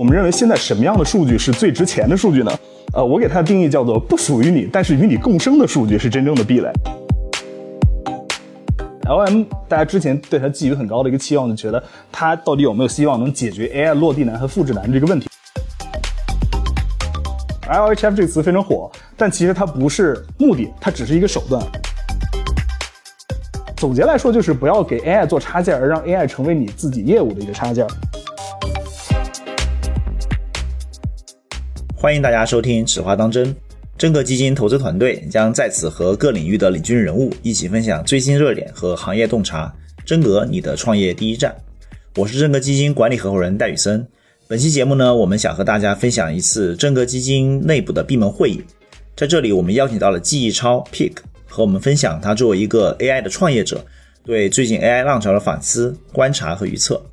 我们认为现在什么样的数据是最值钱的数据呢？呃，我给它的定义叫做不属于你，但是与你共生的数据是真正的壁垒。L M，大家之前对它寄予很高的一个期望，就觉得它到底有没有希望能解决 AI 落地难和复制难这个问题？L H F 这个词非常火，但其实它不是目的，它只是一个手段。总结来说，就是不要给 AI 做插件，而让 AI 成为你自己业务的一个插件。欢迎大家收听《此话当真》。真格基金投资团队将在此和各领域的领军人物一起分享最新热点和行业洞察。真格，你的创业第一站。我是真格基金管理合伙人戴宇森。本期节目呢，我们想和大家分享一次真格基金内部的闭门会议。在这里，我们邀请到了记忆超 Pick 和我们分享他作为一个 AI 的创业者，对最近 AI 浪潮的反思、观察和预测。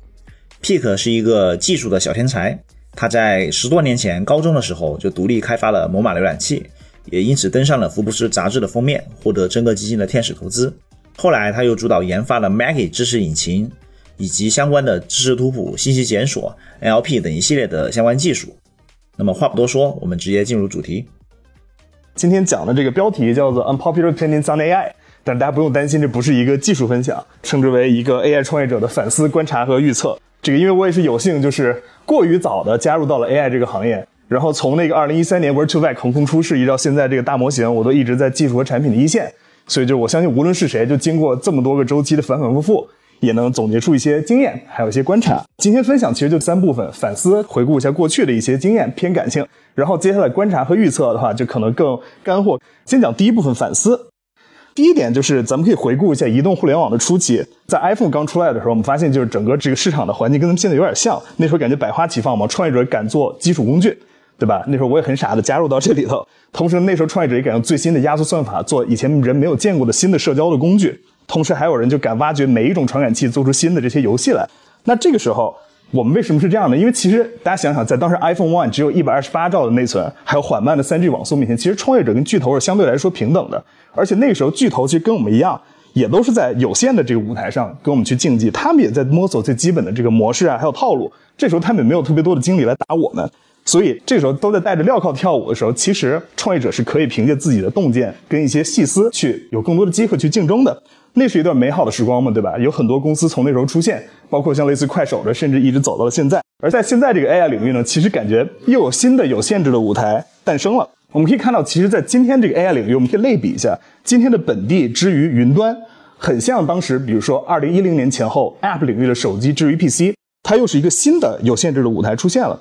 Pick 是一个技术的小天才，他在十多年前高中的时候就独立开发了某马浏览器。也因此登上了福布斯杂志的封面，获得真格基金的天使投资。后来他又主导研发了 Maggie 知识引擎以及相关的知识图谱、信息检索、NLP 等一系列的相关技术。那么话不多说，我们直接进入主题。今天讲的这个标题叫做 Unpopular Opinions on AI，但大家不用担心，这不是一个技术分享，称之为一个 AI 创业者的反思、观察和预测。这个因为我也是有幸，就是过于早的加入到了 AI 这个行业。然后从那个二零一三年 Word2Vec 横空出世，一直到现在这个大模型，我都一直在技术和产品的一线。所以就我相信，无论是谁，就经过这么多个周期的反反复复，也能总结出一些经验，还有一些观察。今天分享其实就三部分：反思、回顾一下过去的一些经验，偏感性；然后接下来观察和预测的话，就可能更干货。先讲第一部分反思。第一点就是，咱们可以回顾一下移动互联网的初期，在 iPhone 刚出来的时候，我们发现就是整个这个市场的环境跟咱们现在有点像。那时候感觉百花齐放嘛，创业者敢做基础工具。对吧？那时候我也很傻的加入到这里头。同时，那时候创业者也敢用最新的压缩算法做以前人没有见过的新的社交的工具。同时，还有人就敢挖掘每一种传感器，做出新的这些游戏来。那这个时候，我们为什么是这样的？因为其实大家想想，在当时 iPhone One 只有一百二十八兆的内存，还有缓慢的三 G 网速面前，其实创业者跟巨头是相对来说平等的。而且那个时候，巨头其实跟我们一样，也都是在有限的这个舞台上跟我们去竞技，他们也在摸索最基本的这个模式啊，还有套路。这时候他们也没有特别多的精力来打我们。所以这时候都在带着镣铐跳舞的时候，其实创业者是可以凭借自己的洞见跟一些细思去有更多的机会去竞争的。那是一段美好的时光嘛，对吧？有很多公司从那时候出现，包括像类似快手的，甚至一直走到了现在。而在现在这个 AI 领域呢，其实感觉又有新的有限制的舞台诞生了。我们可以看到，其实，在今天这个 AI 领域，我们可以类比一下今天的本地之于云端，很像当时，比如说二零一零年前后 App 领域的手机之于 PC，它又是一个新的有限制的舞台出现了。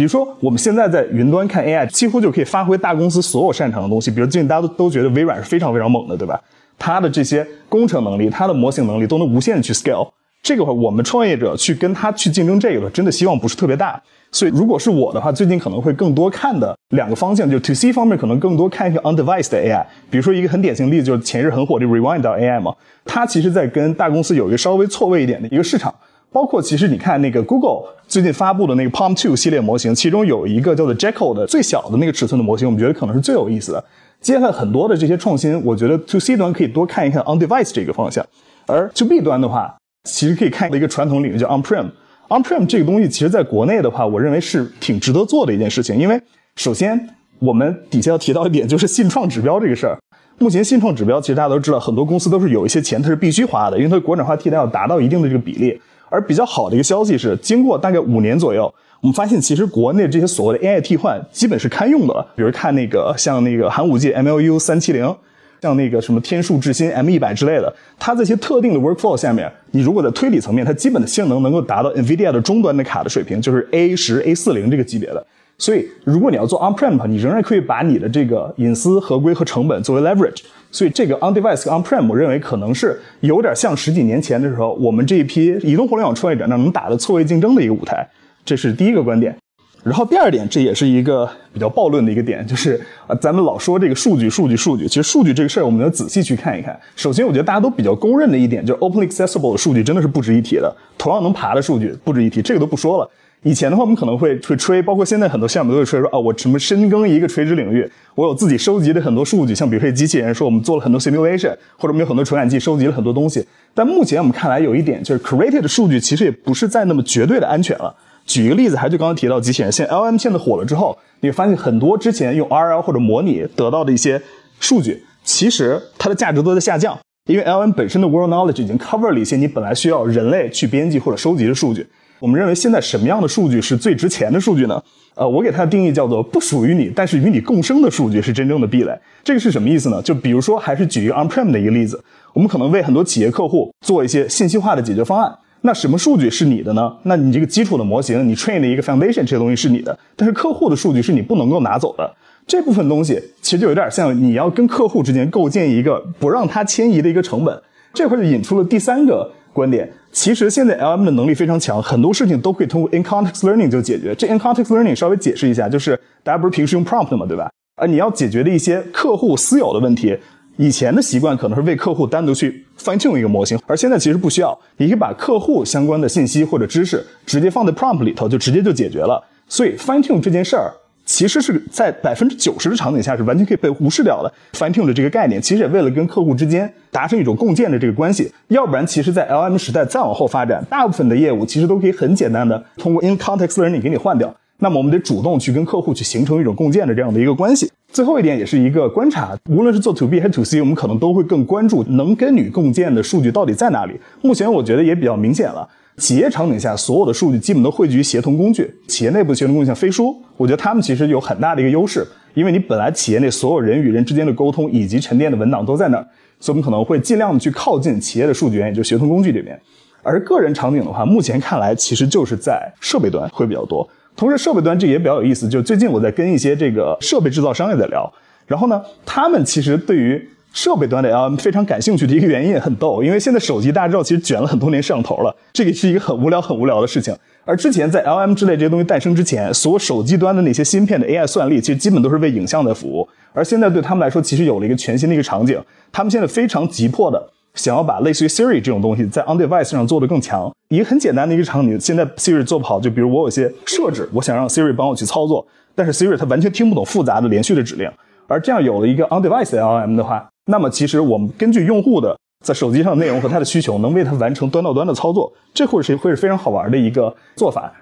比如说，我们现在在云端看 AI，几乎就可以发挥大公司所有擅长的东西。比如最近大家都都觉得微软是非常非常猛的，对吧？它的这些工程能力、它的模型能力都能无限的去 scale。这个话，我们创业者去跟它去竞争这个，真的希望不是特别大。所以，如果是我的话，最近可能会更多看的两个方向，就是 To C 方面可能更多看一些 On Device 的 AI。比如说一个很典型的例子，就是前日很火的 Rewind 到 AI 嘛，它其实在跟大公司有一个稍微错位一点的一个市场。包括其实你看那个 Google 最近发布的那个 Palm 2系列模型，其中有一个叫做 Jekyll 的最小的那个尺寸的模型，我们觉得可能是最有意思的。接下来很多的这些创新，我觉得 To C 端可以多看一看 On Device 这个方向，而 To B 端的话，其实可以看一个传统领域叫 On Prem。On Prem 这个东西，其实在国内的话，我认为是挺值得做的一件事情，因为首先我们底下要提到一点，就是信创指标这个事儿。目前信创指标其实大家都知道，很多公司都是有一些钱它是必须花的，因为它国产化替代要达到一定的这个比例。而比较好的一个消息是，经过大概五年左右，我们发现其实国内这些所谓的 AI 替换基本是堪用的了。比如看那个像那个寒武纪 MLU 三七零，像那个什么天数智新 M 一百之类的，它这些特定的 workflow 下面，你如果在推理层面，它基本的性能能够达到 NVIDIA 的终端的卡的水平，就是 A 十 A 四零这个级别的。所以，如果你要做 on-prem 你仍然可以把你的这个隐私、合规和成本作为 leverage。所以，这个 on-device on-prem，我认为可能是有点像十几年前的时候，我们这一批移动互联网创业者那能打的错位竞争的一个舞台。这是第一个观点。然后第二点，这也是一个比较暴论的一个点，就是啊，咱们老说这个数据、数据、数据，其实数据这个事儿，我们要仔细去看一看。首先，我觉得大家都比较公认的一点，就是 openly accessible 的数据真的是不值一提的，同样能爬的数据不值一提，这个都不说了。以前的话，我们可能会会吹，包括现在很多项目都会吹说啊，我什么深耕一个垂直领域，我有自己收集的很多数据，像比如说机器人说我们做了很多 simulation，或者我们有很多传感器收集了很多东西。但目前我们看来有一点就是 created 的数据其实也不是再那么绝对的安全了。举一个例子，还是就刚刚提到机器人，现在 LM 现在火了之后，你会发现很多之前用 RL 或者模拟得到的一些数据，其实它的价值都在下降，因为 LM 本身的 world knowledge 已经 cover 了一些你本来需要人类去编辑或者收集的数据。我们认为现在什么样的数据是最值钱的数据呢？呃，我给它的定义叫做不属于你，但是与你共生的数据是真正的壁垒。这个是什么意思呢？就比如说，还是举一个 on-prem 的一个例子，我们可能为很多企业客户做一些信息化的解决方案。那什么数据是你的呢？那你这个基础的模型，你 train 的一个 foundation 这些东西是你的，但是客户的数据是你不能够拿走的。这部分东西其实就有点像你要跟客户之间构建一个不让他迁移的一个成本。这块就引出了第三个观点。其实现在 LM 的能力非常强，很多事情都可以通过 in context learning 就解决。这 in context learning 稍微解释一下，就是大家不是平时用 prompt 嘛，对吧？啊，你要解决的一些客户私有的问题，以前的习惯可能是为客户单独去 fine tune 一个模型，而现在其实不需要，你可以把客户相关的信息或者知识直接放在 prompt 里头，就直接就解决了。所以 fine tune 这件事儿。其实是在百分之九十的场景下是完全可以被无视掉的。fine tune 的这个概念，其实也为了跟客户之间达成一种共建的这个关系。要不然，其实，在 LM 时代再往后发展，大部分的业务其实都可以很简单的通过 in context learning 给你换掉。那么，我们得主动去跟客户去形成一种共建的这样的一个关系。最后一点也是一个观察，无论是做 to B 还是 to C，我们可能都会更关注能跟你共建的数据到底在哪里。目前我觉得也比较明显了。企业场景下，所有的数据基本都汇聚于协同工具。企业内部协同工具像飞书，我觉得他们其实有很大的一个优势，因为你本来企业内所有人与人之间的沟通以及沉淀的文档都在那儿，所以我们可能会尽量的去靠近企业的数据源，也就是协同工具这边。而个人场景的话，目前看来其实就是在设备端会比较多。同时，设备端这也比较有意思，就最近我在跟一些这个设备制造商也在聊，然后呢，他们其实对于设备端的 LM 非常感兴趣的一个原因也很逗，因为现在手机大家知道其实卷了很多年摄像头了，这个是一个很无聊很无聊的事情。而之前在 LM 之类这些东西诞生之前，所有手机端的那些芯片的 AI 算力，其实基本都是为影像在服务。而现在对他们来说，其实有了一个全新的一个场景，他们现在非常急迫的想要把类似于 Siri 这种东西在 On Device 上做得更强。一个很简单的一个场景，现在 Siri 做不好，就比如我有些设置，我想让 Siri 帮我去操作，但是 Siri 它完全听不懂复杂的连续的指令。而这样有了一个 On Device LLM 的话，那么其实我们根据用户的在手机上的内容和他的需求，能为他完成端到端的操作，这会是会是非常好玩的一个做法。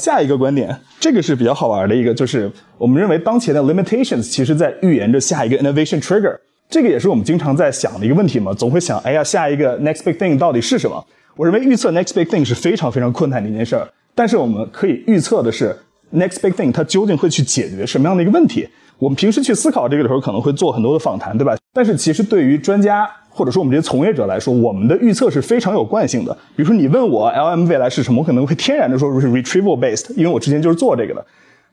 下一个观点，这个是比较好玩的一个，就是我们认为当前的 limitations 其实在预言着下一个 innovation trigger。这个也是我们经常在想的一个问题嘛，总会想，哎呀，下一个 next big thing 到底是什么？我认为预测 next big thing 是非常非常困难的一件事儿，但是我们可以预测的是 next big thing 它究竟会去解决什么样的一个问题。我们平时去思考这个的时候，可能会做很多的访谈，对吧？但是其实对于专家或者说我们这些从业者来说，我们的预测是非常有惯性的。比如说你问我 LM 未来是什么，我可能会天然的说是 retrieval based，因为我之前就是做这个的。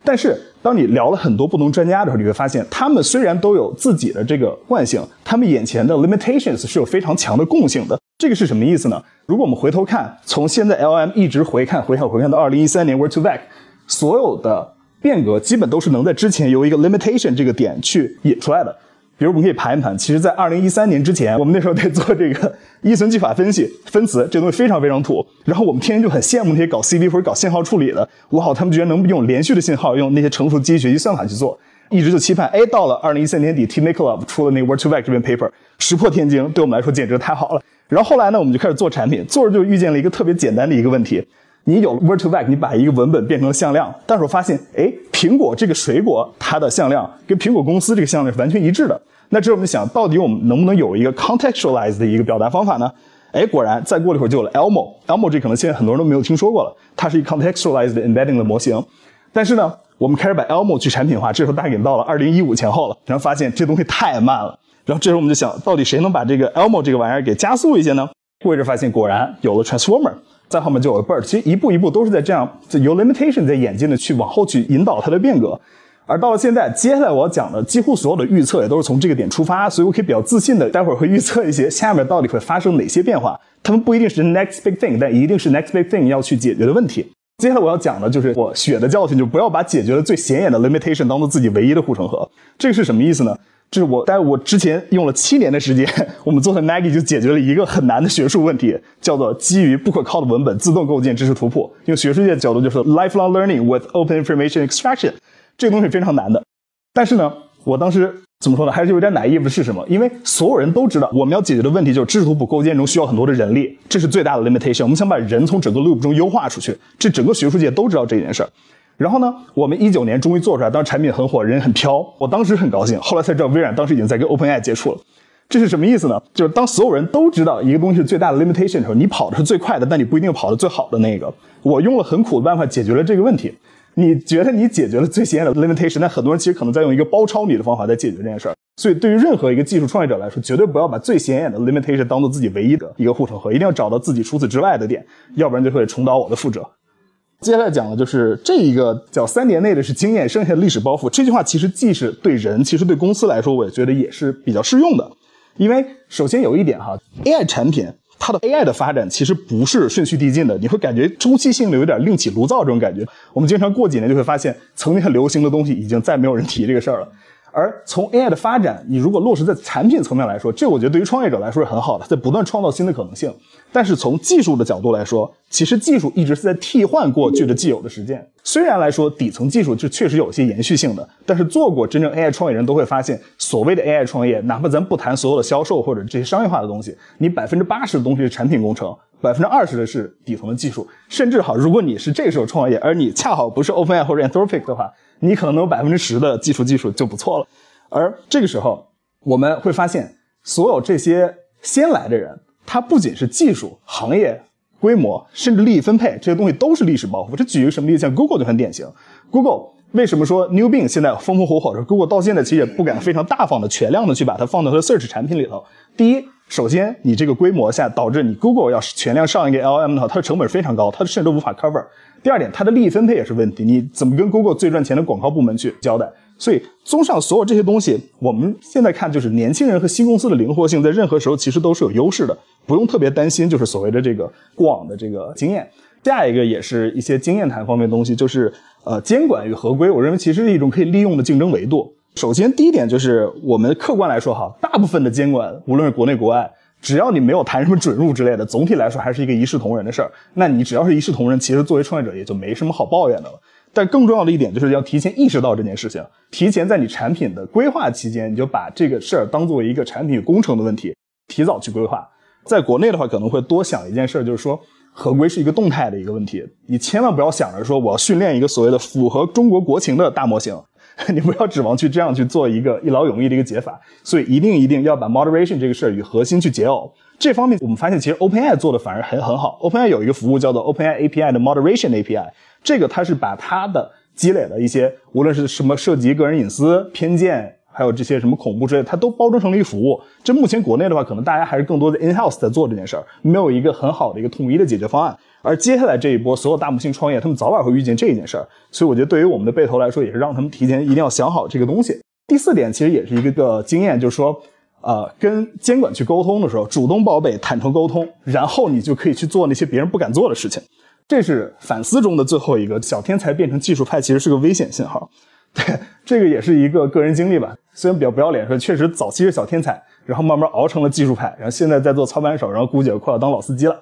但是当你聊了很多不同专家的时候，你会发现他们虽然都有自己的这个惯性，他们眼前的 limitations 是有非常强的共性的。这个是什么意思呢？如果我们回头看，从现在 LM 一直回看、回看、回看到二零一三年 Word to Vec，所有的。变革基本都是能在之前由一个 limitation 这个点去引出来的。比如我们可以盘一盘，其实，在二零一三年之前，我们那时候在做这个 依存技法分析、分词，这东西非常非常土。然后我们天天就很羡慕那些搞 CV 或者搞信号处理的，哇，好，他们居然能用连续的信号，用那些成熟机器学习算法去做。一直就期盼，哎，到了二零一三年底，Tim Makelove 出了那个 Word to Vec 这篇 paper，石破天惊，对我们来说简直太好了。然后后来呢，我们就开始做产品，做着就遇见了一个特别简单的一个问题。你有 Word to Vec，你把一个文本变成了向量，但是我发现，哎，苹果这个水果它的向量跟苹果公司这个向量是完全一致的。那这时候我们想到底我们能不能有一个 contextualized 的一个表达方法呢？哎，果然再过了一会儿就有了 Elmo，Elmo 这可能现在很多人都没有听说过了，它是一个 contextualized embedding 的模型。但是呢，我们开始把 Elmo 去产品化，这时候大概到了二零一五前后了，然后发现这东西太慢了。然后这时候我们就想到底谁能把这个 Elmo 这个玩意儿给加速一些呢？过一阵发现果然有了 Transformer。再后面就有 bird，其实一步一步都是在这样，由 limitation 在演进的去往后去引导它的变革，而到了现在，接下来我要讲的几乎所有的预测也都是从这个点出发，所以我可以比较自信的，待会儿会预测一些下面到底会发生哪些变化，他们不一定是 next big thing，但一定是 next big thing 要去解决的问题。接下来我要讲的就是我血的教训，就不要把解决了最显眼的 limitation 当做自己唯一的护城河。这个是什么意思呢？这是我，但我之前用了七年的时间，我们做的 Maggie 就解决了一个很难的学术问题，叫做基于不可靠的文本自动构建知识图谱。用学术界的角度，就是 lifelong learning with open information extraction，这个东西非常难的。但是呢，我当时怎么说呢？还是有点 naive 的是什么？因为所有人都知道，我们要解决的问题就是知识图谱构建中需要很多的人力，这是最大的 limitation。我们想把人从整个 loop 中优化出去，这整个学术界都知道这件事儿。然后呢，我们一九年终于做出来，当时产品很火，人很飘，我当时很高兴。后来才知道，微软当时已经在跟 OpenAI 接触了。这是什么意思呢？就是当所有人都知道一个东西是最大的 limitation 的时候，你跑的是最快的，但你不一定跑的最好的那个。我用了很苦的办法解决了这个问题。你觉得你解决了最显眼的 limitation，但很多人其实可能在用一个包抄你的方法在解决这件事儿。所以，对于任何一个技术创业者来说，绝对不要把最显眼的 limitation 当做自己唯一的一个护城河，一定要找到自己除此之外的点，要不然就会重蹈我的覆辙。接下来讲的就是这一个叫三年内的是经验，剩下的历史包袱。这句话其实既是对人，其实对公司来说，我也觉得也是比较适用的。因为首先有一点哈，AI 产品它的 AI 的发展其实不是顺序递进的，你会感觉周期性的有点另起炉灶这种感觉。我们经常过几年就会发现，曾经很流行的东西已经再没有人提这个事儿了。而从 AI 的发展，你如果落实在产品层面来说，这我觉得对于创业者来说是很好的，在不断创造新的可能性。但是从技术的角度来说，其实技术一直是在替换过去的既有的实践。虽然来说底层技术就确实有些延续性的，但是做过真正 AI 创业人都会发现，所谓的 AI 创业，哪怕咱不谈所有的销售或者这些商业化的东西，你百分之八十的东西是产品工程，百分之二十的是底层的技术。甚至好，如果你是这时候创业，而你恰好不是 OpenAI 或者 Anthropic 的话，你可能能有百分之十的技术技术就不错了。而这个时候，我们会发现，所有这些先来的人，他不仅是技术、行业、规模，甚至利益分配这些东西都是历史包袱。这举一个什么例子？像 Google 就很典型。Google 为什么说 New Bing 现在风风火火？Google 到现在其实也不敢非常大方的、全量的去把它放到它的 Search 产品里头。第一，首先你这个规模下导致你 Google 要全量上一个 LM 的话，它的成本非常高，它甚至都无法 cover。第二点，它的利益分配也是问题，你怎么跟 Google 最赚钱的广告部门去交代？所以，综上所有这些东西，我们现在看就是年轻人和新公司的灵活性，在任何时候其实都是有优势的，不用特别担心，就是所谓的这个过往的这个经验。下一个也是一些经验谈方面的东西，就是呃监管与合规，我认为其实是一种可以利用的竞争维度。首先，第一点就是我们客观来说哈，大部分的监管，无论是国内国外，只要你没有谈什么准入之类的，总体来说还是一个一视同仁的事儿。那你只要是一视同仁，其实作为创业者也就没什么好抱怨的了。但更重要的一点就是要提前意识到这件事情，提前在你产品的规划期间，你就把这个事儿当做一个产品工程的问题，提早去规划。在国内的话，可能会多想一件事，就是说合规是一个动态的一个问题，你千万不要想着说我要训练一个所谓的符合中国国情的大模型，你不要指望去这样去做一个一劳永逸的一个解法。所以一定一定要把 moderation 这个事儿与核心去解耦。这方面我们发现，其实 OpenAI 做的反而很很好。OpenAI 有一个服务叫做 OpenAI API 的 moderation API。这个它是把它的积累的一些，无论是什么涉及个人隐私、偏见，还有这些什么恐怖之类，它都包装成了一个服务。这目前国内的话，可能大家还是更多的 in house 在做这件事儿，没有一个很好的一个统一的解决方案。而接下来这一波，所有大模型创业，他们早晚会遇见这一件事儿。所以我觉得，对于我们的背投来说，也是让他们提前一定要想好这个东西。第四点，其实也是一个经验，就是说，呃，跟监管去沟通的时候，主动报备、坦诚沟通，然后你就可以去做那些别人不敢做的事情。这是反思中的最后一个小天才变成技术派，其实是个危险信号。对，这个也是一个个人经历吧。虽然比较不要脸说，确实早期是小天才，然后慢慢熬成了技术派，然后现在在做操盘手，然后估计也快要当老司机了。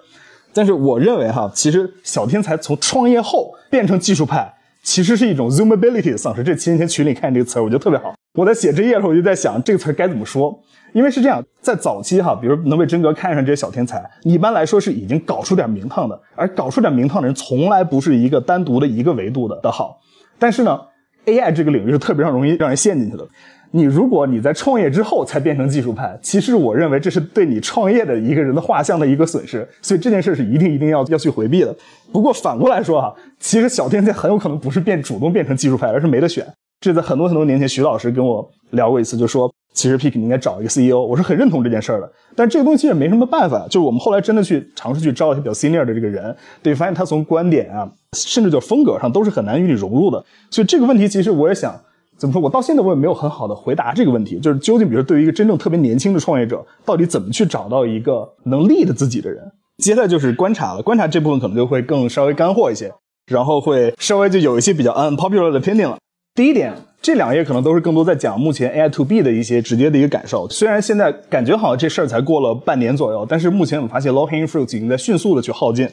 但是我认为哈，其实小天才从创业后变成技术派，其实是一种 zoomability 的丧失。这前几天群里看这个词儿，我觉得特别好。我在写这页的时候，我就在想这个词儿该怎么说。因为是这样，在早期哈，比如能被真格看上这些小天才，一般来说是已经搞出点名堂的，而搞出点名堂的人，从来不是一个单独的一个维度的的好。但是呢，AI 这个领域是特别上容易让人陷进去的。你如果你在创业之后才变成技术派，其实我认为这是对你创业的一个人的画像的一个损失。所以这件事是一定一定要要去回避的。不过反过来说哈，其实小天才很有可能不是变主动变成技术派，而是没得选。这在很多很多年前，徐老师跟我聊过一次，就说。其实 Pick 你应该找一个 CEO，我是很认同这件事儿的。但这个东西也没什么办法，就是我们后来真的去尝试去招一些比较 senior 的这个人，对，发现他从观点啊，甚至就风格上都是很难与你融入的。所以这个问题其实我也想怎么说，我到现在我也没有很好的回答这个问题，就是究竟比如对于一个真正特别年轻的创业者，到底怎么去找到一个能立的自己的人？接下来就是观察了，观察这部分可能就会更稍微干货一些，然后会稍微就有一些比较 unpopular 的 opinion 了。第一点。这两页可能都是更多在讲目前 AI to B 的一些直接的一个感受。虽然现在感觉好像这事儿才过了半年左右，但是目前我们发现 low hanging fruits 已经在迅速的去耗尽。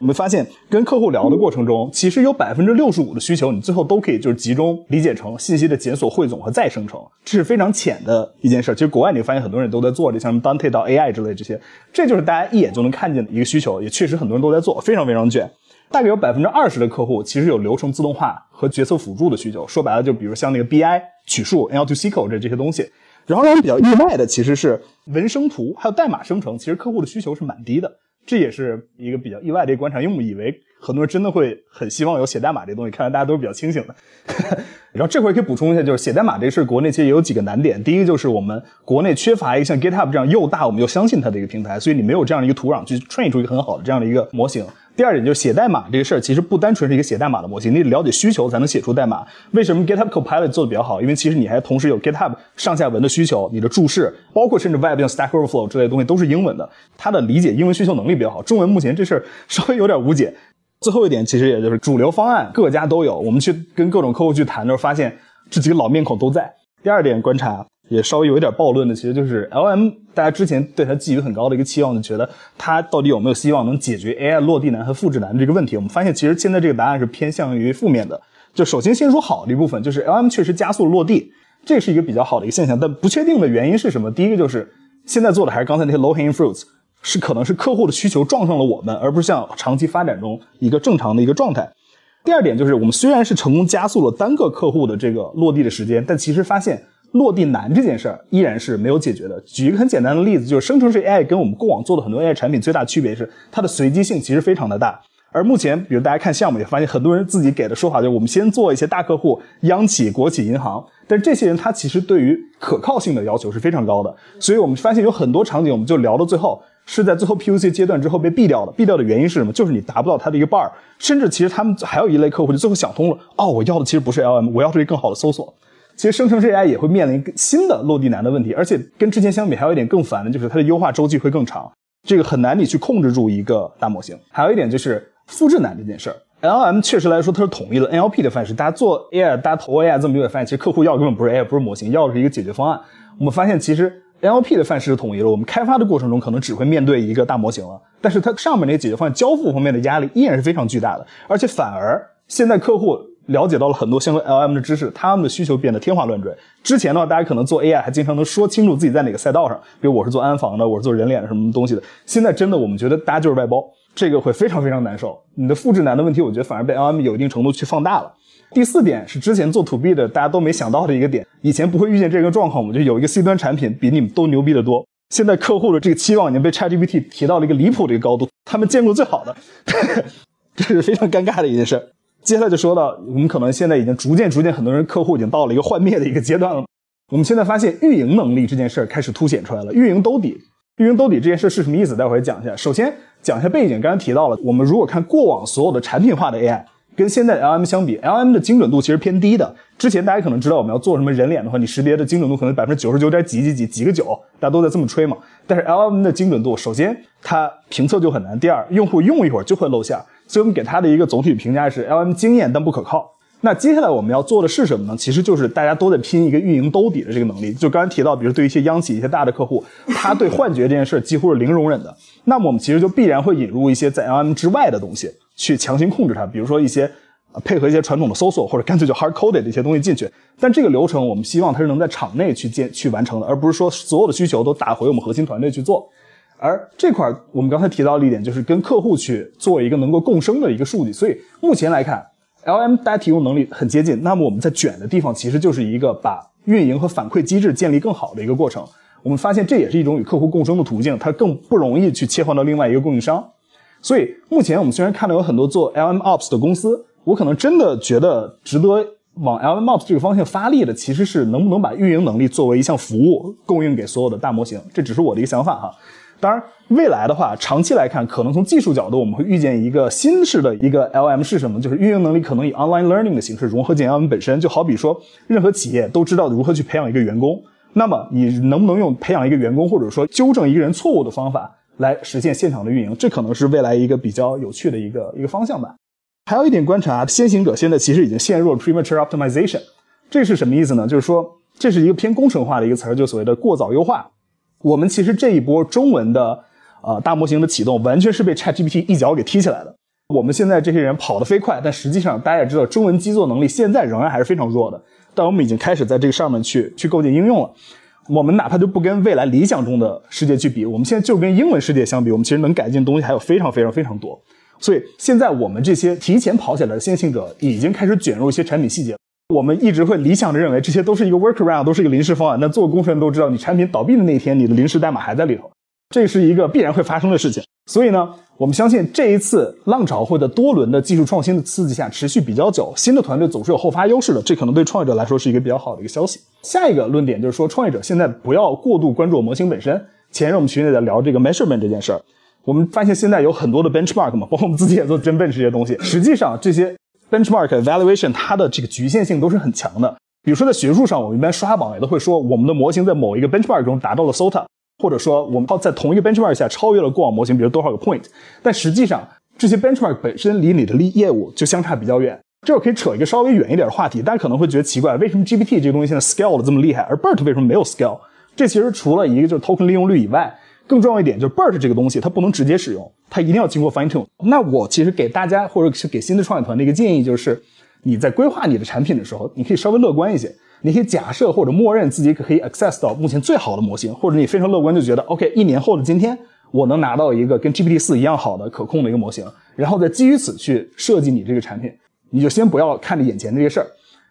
我们发现跟客户聊的过程中，其实有百分之六十五的需求，你最后都可以就是集中理解成信息的检索、汇总和再生成，这是非常浅的一件事。其实国外你发现很多人都在做这，像 Dante 到 AI 之类这些，这就是大家一眼就能看见的一个需求，也确实很多人都在做，非常非常卷。大概有百分之二十的客户其实有流程自动化和决策辅助的需求，说白了就比如像那个 BI 取数、L to SQL 这这些东西。然后让人比较意外的其实是文生图还有代码生成，其实客户的需求是蛮低的。这也是一个比较意外的一个观察，因为我们以为很多人真的会很希望有写代码这东西，看来大家都是比较清醒的。然后这块可以补充一下，就是写代码这事，国内其实也有几个难点。第一个就是我们国内缺乏一个像 GitHub 这样又大我们又相信它的一个平台，所以你没有这样的一个土壤去 train 出一个很好的这样的一个模型。第二点就是写代码这个事儿，其实不单纯是一个写代码的模型，你得了解需求才能写出代码。为什么 GitHub Copilot 做的比较好？因为其实你还同时有 GitHub 上下文的需求，你的注释，包括甚至 Web 像 Stack Overflow 之类的东西都是英文的，它的理解英文需求能力比较好。中文目前这事儿稍微有点无解。最后一点，其实也就是主流方案各家都有，我们去跟各种客户去谈的时候，发现这几个老面孔都在。第二点观察。也稍微有一点暴论的，其实就是 L M，大家之前对它寄予很高的一个期望，就觉得它到底有没有希望能解决 AI 落地难和复制难这个问题？我们发现，其实现在这个答案是偏向于负面的。就首先先说好的一部分，就是 L M 确实加速落地，这是一个比较好的一个现象。但不确定的原因是什么？第一个就是现在做的还是刚才那些 low hanging fruits，是可能是客户的需求撞上了我们，而不是像长期发展中一个正常的一个状态。第二点就是我们虽然是成功加速了单个客户的这个落地的时间，但其实发现。落地难这件事儿依然是没有解决的。举一个很简单的例子，就是生成式 AI 跟我们过往做的很多 AI 产品最大区别是它的随机性其实非常的大。而目前，比如大家看项目也发现，很多人自己给的说法就是我们先做一些大客户，央企、国企、银行。但这些人他其实对于可靠性的要求是非常高的。所以我们发现有很多场景，我们就聊到最后是在最后 POC 阶段之后被毙掉的。毙掉的原因是什么？就是你达不到它的一个 bar。甚至其实他们还有一类客户就最后想通了，哦，我要的其实不是 LM，我要的是一个更好的搜索。其实生成式 AI 也会面临新的落地难的问题，而且跟之前相比，还有一点更烦的就是它的优化周期会更长，这个很难你去控制住一个大模型。还有一点就是复制难这件事儿，LM 确实来说它是统一了 NLP 的范式，大家做 AI，大家投 AI 这么久，发现其实客户要根本不是 AI，不是模型，要的是一个解决方案。我们发现其实 NLP 的范式是统一了，我们开发的过程中可能只会面对一个大模型了，但是它上面那个解决方案交付方面的压力依然是非常巨大的，而且反而现在客户。了解到了很多相关 LM 的知识，他们的需求变得天花乱坠。之前的话，大家可能做 AI 还经常能说清楚自己在哪个赛道上，比如我是做安防的，我是做人脸什么东西的。现在真的，我们觉得大家就是外包，这个会非常非常难受。你的复制难的问题，我觉得反而被 LM 有一定程度去放大了。第四点是之前做 To B 的大家都没想到的一个点，以前不会遇见这个状况，我们就有一个 C 端产品比你们都牛逼的多。现在客户的这个期望已经被 ChatGPT 提到了一个离谱的一个高度，他们见过最好的，这是非常尴尬的一件事。接下来就说到，我们可能现在已经逐渐、逐渐，很多人客户已经到了一个幻灭的一个阶段了。我们现在发现运营能力这件事儿开始凸显出来了。运营兜底，运营兜底这件事是什么意思？待会儿讲一下。首先讲一下背景，刚才提到了，我们如果看过往所有的产品化的 AI，跟现在 LM 相比，LM 的精准度其实偏低的。之前大家可能知道，我们要做什么人脸的话，你识别的精准度可能百分之九十九点几几几几个九，大家都在这么吹嘛。但是 LM 的精准度，首先它评测就很难，第二用户用一会儿就会露馅。所以我们给它的一个总体评价是 L M 经验但不可靠。那接下来我们要做的是什么呢？其实就是大家都在拼一个运营兜底的这个能力。就刚才提到，比如对于一些央企、一些大的客户，他对幻觉这件事几乎是零容忍的。那么我们其实就必然会引入一些在 L M 之外的东西，去强行控制它。比如说一些配合一些传统的搜索，或者干脆就 hard coded 这些东西进去。但这个流程我们希望它是能在场内去建去完成的，而不是说所有的需求都打回我们核心团队去做。而这块我们刚才提到的一点，就是跟客户去做一个能够共生的一个数据。所以目前来看，LM 大家提供能力很接近。那么我们在卷的地方，其实就是一个把运营和反馈机制建立更好的一个过程。我们发现这也是一种与客户共生的途径，它更不容易去切换到另外一个供应商。所以目前我们虽然看到有很多做 LM Ops 的公司，我可能真的觉得值得往 LM Ops 这个方向发力的，其实是能不能把运营能力作为一项服务供应给所有的大模型。这只是我的一个想法哈。当然，未来的话，长期来看，可能从技术角度，我们会遇见一个新式的一个 L M 是什么？就是运营能力可能以 online learning 的形式融合进 L M 本身。就好比说，任何企业都知道如何去培养一个员工，那么你能不能用培养一个员工，或者说纠正一个人错误的方法来实现现场的运营？这可能是未来一个比较有趣的一个一个方向吧。还有一点观察，先行者现在其实已经陷入了 premature optimization，这是什么意思呢？就是说，这是一个偏工程化的一个词儿，就所谓的过早优化。我们其实这一波中文的呃大模型的启动，完全是被 ChatGPT 一脚给踢起来的。我们现在这些人跑得飞快，但实际上大家也知道，中文基座能力现在仍然还是非常弱的。但我们已经开始在这个上面去去构建应用了。我们哪怕就不跟未来理想中的世界去比，我们现在就跟英文世界相比，我们其实能改进的东西还有非常非常非常多。所以现在我们这些提前跑起来的先行者已经开始卷入一些产品细节。我们一直会理想的认为这些都是一个 workaround，都是一个临时方案。那做工程都知道，你产品倒闭的那一天，你的临时代码还在里头，这是一个必然会发生的事情。所以呢，我们相信这一次浪潮会在多轮的技术创新的刺激下持续比较久。新的团队总是有后发优势的，这可能对创业者来说是一个比较好的一个消息。下一个论点就是说，创业者现在不要过度关注模型本身。前日我们群里在聊这个 measurement 这件事儿，我们发现现在有很多的 benchmark 嘛，包括我们自己也做真 bench 这些东西。实际上这些 benchmark evaluation 它的这个局限性都是很强的。比如说在学术上，我们一般刷榜也都会说，我们的模型在某一个 benchmark 中达到了 SOTA。或者说，我们在同一个 benchmark 下超越了过往模型，比如多少个 point，但实际上这些 benchmark 本身离你的利业务就相差比较远。这我可以扯一个稍微远一点的话题，大家可能会觉得奇怪，为什么 GPT 这个东西现在 scale 的这么厉害，而 BERT 为什么没有 scale？这其实除了一个就是 token 利用率以外，更重要一点就是 BERT 这个东西它不能直接使用，它一定要经过 fine tune。那我其实给大家或者是给新的创业团的一个建议就是，你在规划你的产品的时候，你可以稍微乐观一些。你可以假设或者默认自己可以 access 到目前最好的模型，或者你非常乐观就觉得 OK，一年后的今天我能拿到一个跟 GPT 四一样好的可控的一个模型，然后再基于此去设计你这个产品，你就先不要看着眼前这些事儿。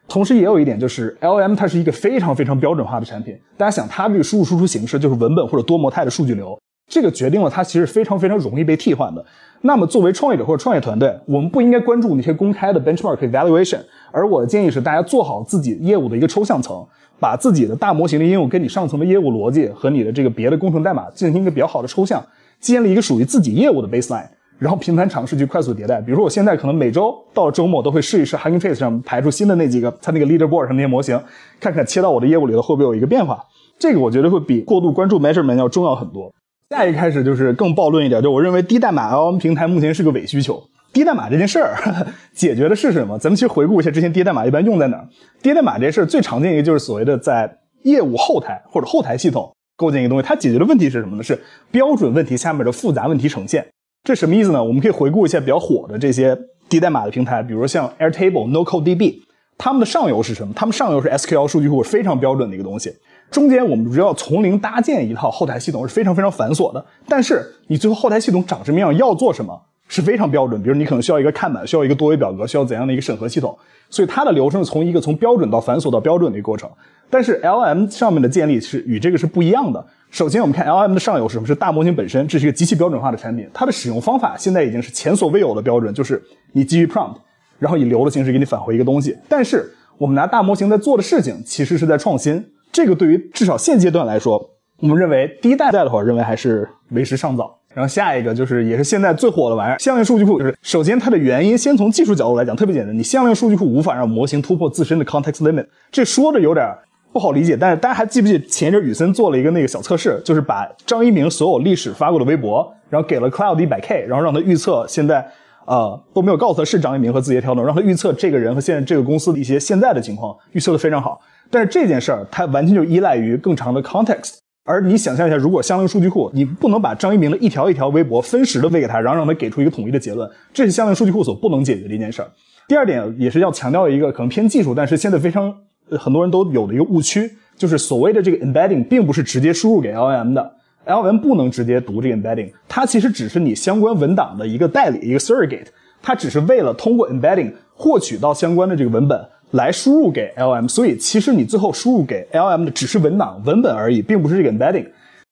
同时也有一点就是 LM 它是一个非常非常标准化的产品，大家想它这个输入输出形式就是文本或者多模态的数据流，这个决定了它其实非常非常容易被替换的。那么作为创业者或者创业团队，我们不应该关注那些公开的 benchmark evaluation。而我的建议是，大家做好自己业务的一个抽象层，把自己的大模型的应用跟你上层的业务逻辑和你的这个别的工程代码进行一个比较好的抽象，建立一个属于自己业务的 baseline，然后频繁尝试去快速迭代。比如说，我现在可能每周到周末都会试一试 Hugging Face 上排出新的那几个，它那个 leaderboard 上那些模型，看看切到我的业务里头会不会有一个变化。这个我觉得会比过度关注 measurement 要重要很多。下一开始就是更暴论一点，就我认为低代码 LM 平台目前是个伪需求。低代码这件事儿 解决的是什么？咱们其实回顾一下之前低代码一般用在哪儿。低代码这事儿最常见一个就是所谓的在业务后台或者后台系统构建一个东西，它解决的问题是什么呢？是标准问题下面的复杂问题呈现。这什么意思呢？我们可以回顾一下比较火的这些低代码的平台，比如像 Airtable、NoCodeDB，它们的上游是什么？它们上游是 SQL 数据库，非常标准的一个东西。中间我们只要从零搭建一套后台系统是非常非常繁琐的。但是你最后后台系统长什么样，要做什么？是非常标准，比如你可能需要一个看板，需要一个多维表格，需要怎样的一个审核系统，所以它的流程从一个从标准到繁琐到标准的一个过程。但是 L M 上面的建立是与这个是不一样的。首先我们看 L M 的上游是什么？是大模型本身，这是一个极其标准化的产品，它的使用方法现在已经是前所未有的标准，就是你基于 prompt，然后以流的形式给你返回一个东西。但是我们拿大模型在做的事情，其实是在创新。这个对于至少现阶段来说，我们认为第一代的话，认为还是为时尚早。然后下一个就是也是现在最火的玩意儿，向量数据库。就是首先它的原因，先从技术角度来讲特别简单，你向量数据库无法让模型突破自身的 context limit。这说着有点不好理解，但是大家还记不记前一阵雨森做了一个那个小测试，就是把张一鸣所有历史发过的微博，然后给了 Cloud 一百 K，然后让他预测现在呃都没有告诉他是张一鸣和字节跳动，让他预测这个人和现在这个公司的一些现在的情况，预测的非常好。但是这件事儿它完全就依赖于更长的 context。而你想象一下，如果相应数据库，你不能把张一鸣的一条一条微博分时的喂给他，然后让他给出一个统一的结论，这是相应数据库所不能解决的一件事儿。第二点也是要强调一个可能偏技术，但是现在非常很多人都有的一个误区，就是所谓的这个 embedding 并不是直接输入给 LM 的，LM 不能直接读这个 embedding，它其实只是你相关文档的一个代理，一个 surrogate，它只是为了通过 embedding 获取到相关的这个文本。来输入给 LM，所以其实你最后输入给 LM 的只是文档文本而已，并不是这个 embedding。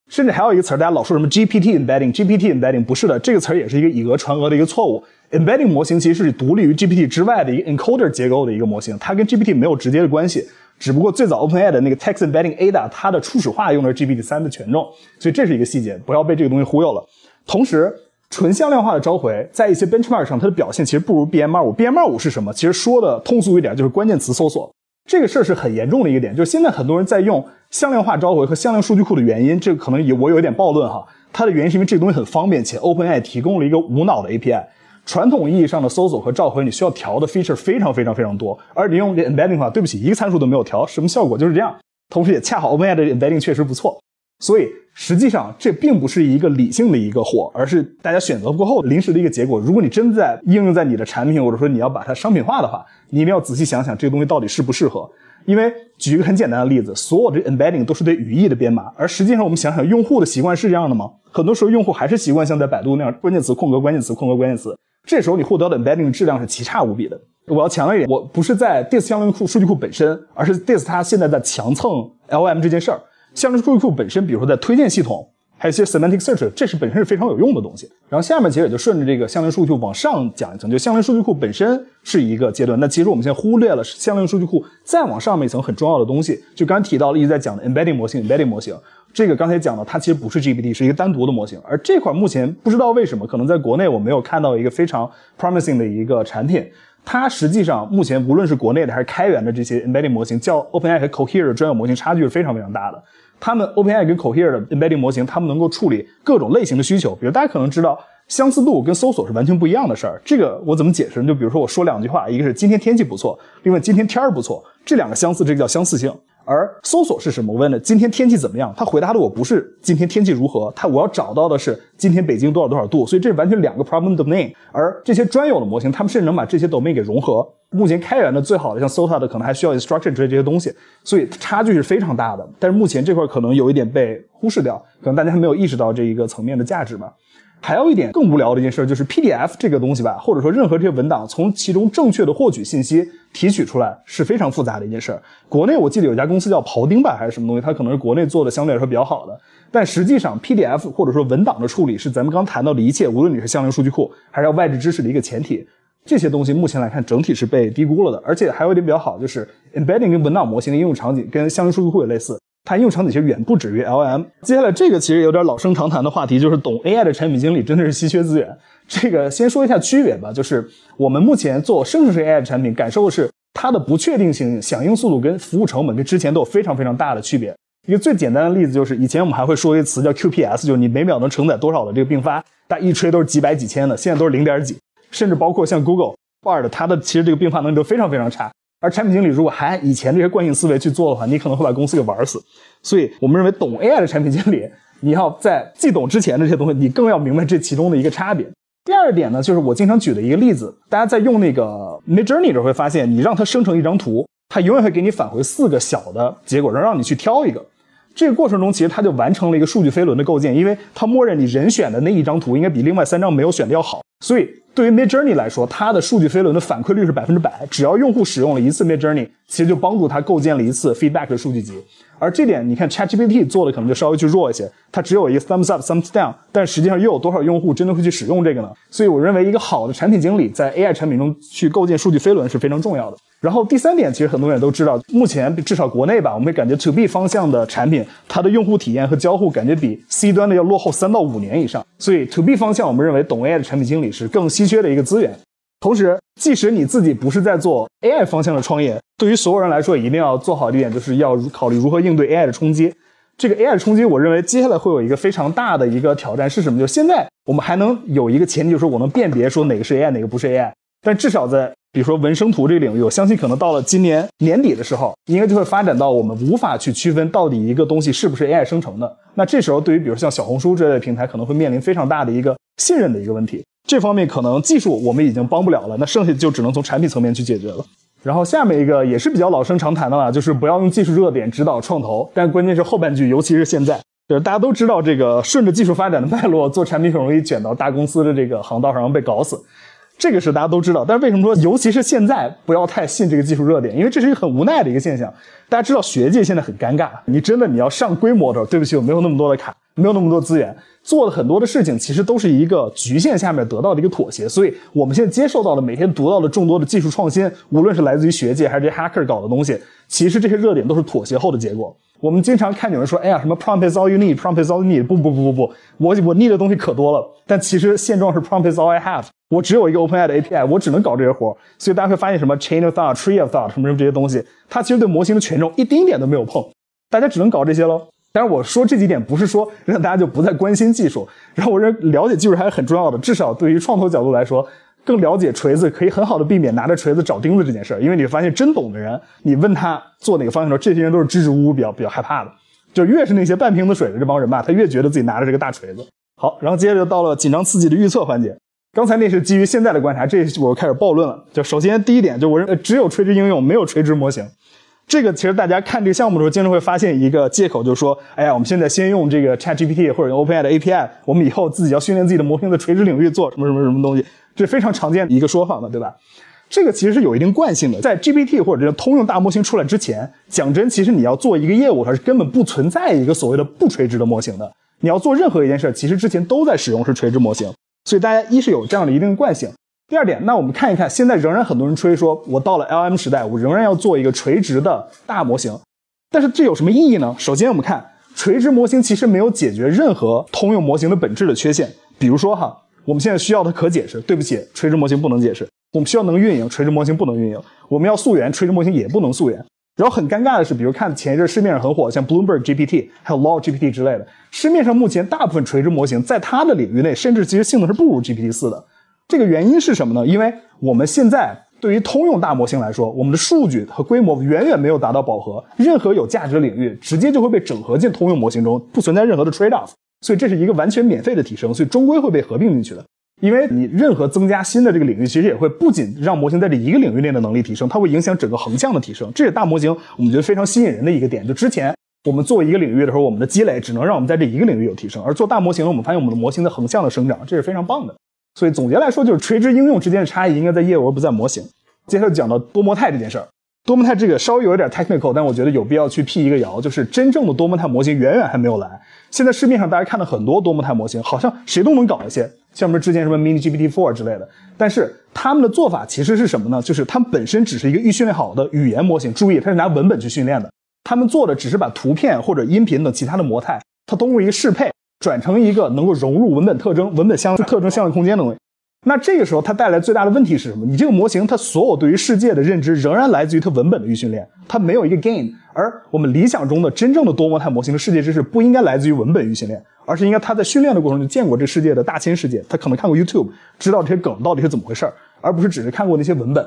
甚至还有一个词儿，大家老说什么 GPT embedding，GPT embedding 不是的，这个词儿也是一个以讹传讹的一个错误。embedding 模型其实是独立于 GPT 之外的一个 encoder 结构的一个模型，它跟 GPT 没有直接的关系。只不过最早 OpenAI 的那个 Text Embedding Ada，它的初始化用的是 GPT 三的权重，所以这是一个细节，不要被这个东西忽悠了。同时。纯向量化的召回，在一些 benchmark 上，它的表现其实不如 BMR5。BMR5 是什么？其实说的通俗一点，就是关键词搜索。这个事儿是很严重的一个点，就是现在很多人在用向量化召回和向量数据库的原因，这个可能有我有一点暴论哈。它的原因是因为这个东西很方便，且 OpenAI 提供了一个无脑的 API。传统意义上的搜索和召回，你需要调的 feature 非常非常非常多，而你用 embedding 的话，对不起，一个参数都没有调，什么效果就是这样。同时也恰好 OpenAI 的 embedding 确实不错。所以实际上这并不是一个理性的一个火，而是大家选择过后临时的一个结果。如果你真在应用在你的产品，或者说你要把它商品化的话，你一定要仔细想想这个东西到底适不适合。因为举一个很简单的例子，所有的 embedding 都是对语义的编码，而实际上我们想想，用户的习惯是这样的吗？很多时候用户还是习惯像在百度那样，关键词空格关键词空格关键词，这时候你获得的 embedding 质量是奇差无比的。我要强调一点，我不是在 diss 向量库数据库本身，而是 diss 它现在在强蹭 LM 这件事儿。向量数据库本身，比如说在推荐系统。还有一些 semantic search，这是本身是非常有用的东西。然后下面其实也就顺着这个向量数据库往上讲一层，就向量数据库本身是一个阶段。那其实我们现在忽略了向量数据库再往上面一层很重要的东西，就刚才提到了一直在讲的 embedding 模型，embedding 模型。这个刚才讲了，它其实不是 GPT，是一个单独的模型。而这块目前不知道为什么，可能在国内我没有看到一个非常 promising 的一个产品。它实际上目前无论是国内的还是开源的这些 embedding 模型，叫 OpenAI 和 Cohere 专有模型，差距是非常非常大的。他们 OpenAI 跟 Cohere 的 embedding 模型，他们能够处理各种类型的需求。比如大家可能知道，相似度跟搜索是完全不一样的事儿。这个我怎么解释呢？就比如说我说两句话，一个是今天天气不错，另外今天天儿不错，这两个相似，这个叫相似性。而搜索是什么？我问的今天天气怎么样？他回答的我不是今天天气如何，他我要找到的是今天北京多少多少度。所以这是完全两个 problem domain。而这些专有的模型，他们甚至能把这些 domain 给融合。目前开源的最好的像 Sota 的，可能还需要 instruction 之类这些东西，所以差距是非常大的。但是目前这块可能有一点被忽视掉，可能大家还没有意识到这一个层面的价值吧。还有一点更无聊的一件事，就是 PDF 这个东西吧，或者说任何这些文档，从其中正确的获取信息、提取出来是非常复杂的一件事儿。国内我记得有家公司叫庖丁吧，还是什么东西，它可能是国内做的相对来说比较好的。但实际上，PDF 或者说文档的处理是咱们刚谈到的一切，无论你是向量数据库，还是要外置知识的一个前提。这些东西目前来看整体是被低估了的。而且还有一点比较好，就是 embedding 跟文档模型的应用场景跟向量数据库也类似。它应用场景其实远不止于 LM。接下来这个其实有点老生常谈的话题，就是懂 AI 的产品经理真的是稀缺资源。这个先说一下区别吧，就是我们目前做生成式 AI 的产品，感受的是它的不确定性、响应速度跟服务成本跟之前都有非常非常大的区别。一个最简单的例子就是，以前我们还会说一个词叫 QPS，就是你每秒能承载多少的这个并发，但一吹都是几百几千的，现在都是零点几，甚至包括像 Google Bard，它的其实这个并发能力都非常非常差。而产品经理如果还按以前这些惯性思维去做的话，你可能会把公司给玩死。所以我们认为，懂 AI 的产品经理，你要在既懂之前的这些东西，你更要明白这其中的一个差别。第二点呢，就是我经常举的一个例子，大家在用那个 Midjourney 的时候会发现，你让它生成一张图，它永远会给你返回四个小的结果，让让你去挑一个。这个过程中，其实它就完成了一个数据飞轮的构建，因为它默认你人选的那一张图应该比另外三张没有选的要好，所以。对于 Mid Journey 来说，它的数据飞轮的反馈率是百分之百。只要用户使用了一次 Mid Journey，其实就帮助他构建了一次 feedback 的数据集。而这点，你看 ChatGPT 做的可能就稍微去弱一些，它只有一个 thumbs up、thumbs down，但实际上又有多少用户真的会去使用这个呢？所以我认为，一个好的产品经理在 AI 产品中去构建数据飞轮是非常重要的。然后第三点，其实很多人都知道，目前至少国内吧，我们感觉 To B 方向的产品，它的用户体验和交互感觉比 C 端的要落后三到五年以上。所以 To B 方向，我们认为懂 AI 的产品经理是更稀缺的一个资源。同时，即使你自己不是在做 AI 方向的创业，对于所有人来说，一定要做好一点，就是要考虑如何应对 AI 的冲击。这个 AI 的冲击，我认为接下来会有一个非常大的一个挑战是什么？就现在我们还能有一个前提，就是我能辨别说哪个是 AI，哪个不是 AI。但至少在比如说文生图这个领域，我相信可能到了今年年底的时候，应该就会发展到我们无法去区分到底一个东西是不是 AI 生成的。那这时候，对于比如像小红书这类的平台，可能会面临非常大的一个信任的一个问题。这方面可能技术我们已经帮不了了，那剩下就只能从产品层面去解决了。然后下面一个也是比较老生常谈的了，就是不要用技术热点指导创投。但关键是后半句，尤其是现在，就是大家都知道这个顺着技术发展的脉络做产品，很容易卷到大公司的这个航道上被搞死。这个是大家都知道，但是为什么说尤其是现在不要太信这个技术热点？因为这是一个很无奈的一个现象。大家知道学界现在很尴尬，你真的你要上规模的，对不起，我没有那么多的卡，没有那么多资源，做的很多的事情其实都是一个局限下面得到的一个妥协。所以我们现在接受到的每天读到的众多的技术创新，无论是来自于学界还是这 hacker 搞的东西，其实这些热点都是妥协后的结果。我们经常看有人说，哎呀，什么 prompt is all you need，prompt is all you need，不不不不不，我我 need 的东西可多了，但其实现状是 prompt is all I have。我只有一个 OpenAI 的 API，我只能搞这些活所以大家会发现什么 Chain of Thought、Tree of Thought 什么什么这些东西，它其实对模型的权重一丁点都没有碰，大家只能搞这些喽。但是我说这几点不是说让大家就不再关心技术，然后我认为了解技术还是很重要的，至少对于创投角度来说，更了解锤子可以很好的避免拿着锤子找钉子这件事儿，因为你会发现真懂的人，你问他做哪个方向的时候，这些人都是支支吾吾、比较比较害怕的。就越是那些半瓶子水的这帮人吧，他越觉得自己拿着这个大锤子。好，然后接着就到了紧张刺激的预测环节。刚才那是基于现在的观察，这我开始暴论了。就首先第一点，就我认为只有垂直应用，没有垂直模型。这个其实大家看这个项目的时候，经常会发现一个借口，就是说，哎呀，我们现在先用这个 ChatGPT 或者用 OpenAI 的 API，我们以后自己要训练自己的模型的垂直领域做什么什么什么东西，这是非常常见的一个说法嘛，对吧？这个其实是有一定惯性的，在 GPT 或者这个通用大模型出来之前，讲真，其实你要做一个业务，它是根本不存在一个所谓的不垂直的模型的。你要做任何一件事，其实之前都在使用是垂直模型，所以大家一是有这样的一定惯性。第二点，那我们看一看，现在仍然很多人吹说，我到了 LM 时代，我仍然要做一个垂直的大模型。但是这有什么意义呢？首先，我们看垂直模型其实没有解决任何通用模型的本质的缺陷。比如说哈，我们现在需要的可解释，对不起，垂直模型不能解释。我们需要能运营，垂直模型不能运营。我们要溯源，垂直模型也不能溯源。然后很尴尬的是，比如看前一阵市面上很火，像 Bloomberg GPT 还有 Law GPT 之类的，市面上目前大部分垂直模型在它的领域内，甚至其实性能是不如 GPT 四的。这个原因是什么呢？因为我们现在对于通用大模型来说，我们的数据和规模远远没有达到饱和，任何有价值的领域直接就会被整合进通用模型中，不存在任何的 trade off，所以这是一个完全免费的提升，所以终归会被合并进去的。因为你任何增加新的这个领域，其实也会不仅让模型在这一个领域内的能力提升，它会影响整个横向的提升。这是大模型我们觉得非常吸引人的一个点。就之前我们做一个领域的时候，我们的积累只能让我们在这一个领域有提升，而做大模型，我们发现我们的模型的横向的生长，这是非常棒的。所以总结来说，就是垂直应用之间的差异应该在业务而不在模型。接下来讲到多模态这件事儿，多模态这个稍微有一点 technical，但我觉得有必要去辟一个谣，就是真正的多模态模型远远还没有来。现在市面上大家看到很多多模态模型，好像谁都能搞一些，像什么之前什么 Mini GPT Four 之类的，但是他们的做法其实是什么呢？就是他们本身只是一个预训练好的语言模型，注意，它是拿文本去训练的。他们做的只是把图片或者音频等其他的模态，它通过一个适配。转成一个能够融入文本特征、文本相特征相对空间的东西，那这个时候它带来最大的问题是什么？你这个模型它所有对于世界的认知仍然来自于它文本的预训练，它没有一个 gain。而我们理想中的真正的多模态模型的世界知识不应该来自于文本预训练，而是应该它在训练的过程中见过这世界的大千世界，它可能看过 YouTube，知道这些梗到底是怎么回事儿，而不是只是看过那些文本。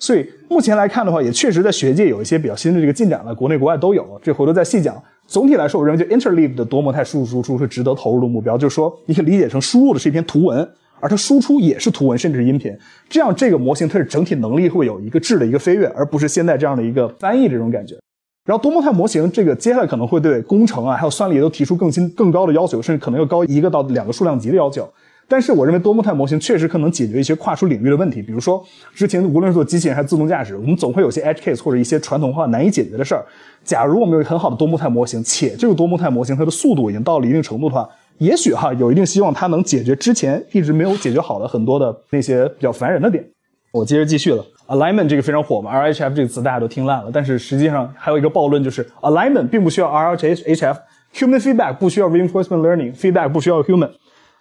所以目前来看的话，也确实在学界有一些比较新的这个进展了，国内国外都有，这回头再细讲。总体来说，我认为就 interleave 的多模态输入输出是值得投入的目标。就是说，你可以理解成输入的是一篇图文，而它输出也是图文，甚至是音频。这样，这个模型它是整体能力会有一个质的一个飞跃，而不是现在这样的一个翻译这种感觉。然后，多模态模型这个接下来可能会对工程啊，还有算力都提出更新、更高的要求，甚至可能要高一个到两个数量级的要求。但是，我认为多模态模型确实可能解决一些跨出领域的问题。比如说，之前无论是做机器人还是自动驾驶，我们总会有些 edge case 或者一些传统化难以解决的事儿。假如我们有很好的多模态模型，且这个多模态模型它的速度已经到了一定程度的话，也许哈有一定希望它能解决之前一直没有解决好的很多的那些比较烦人的点。我接着继续了，alignment 这个非常火嘛，RHF 这个词大家都听烂了，但是实际上还有一个暴论就是 alignment 并不需要 RHF，human feedback 不需要 reinforcement learning，feedback 不需要 human。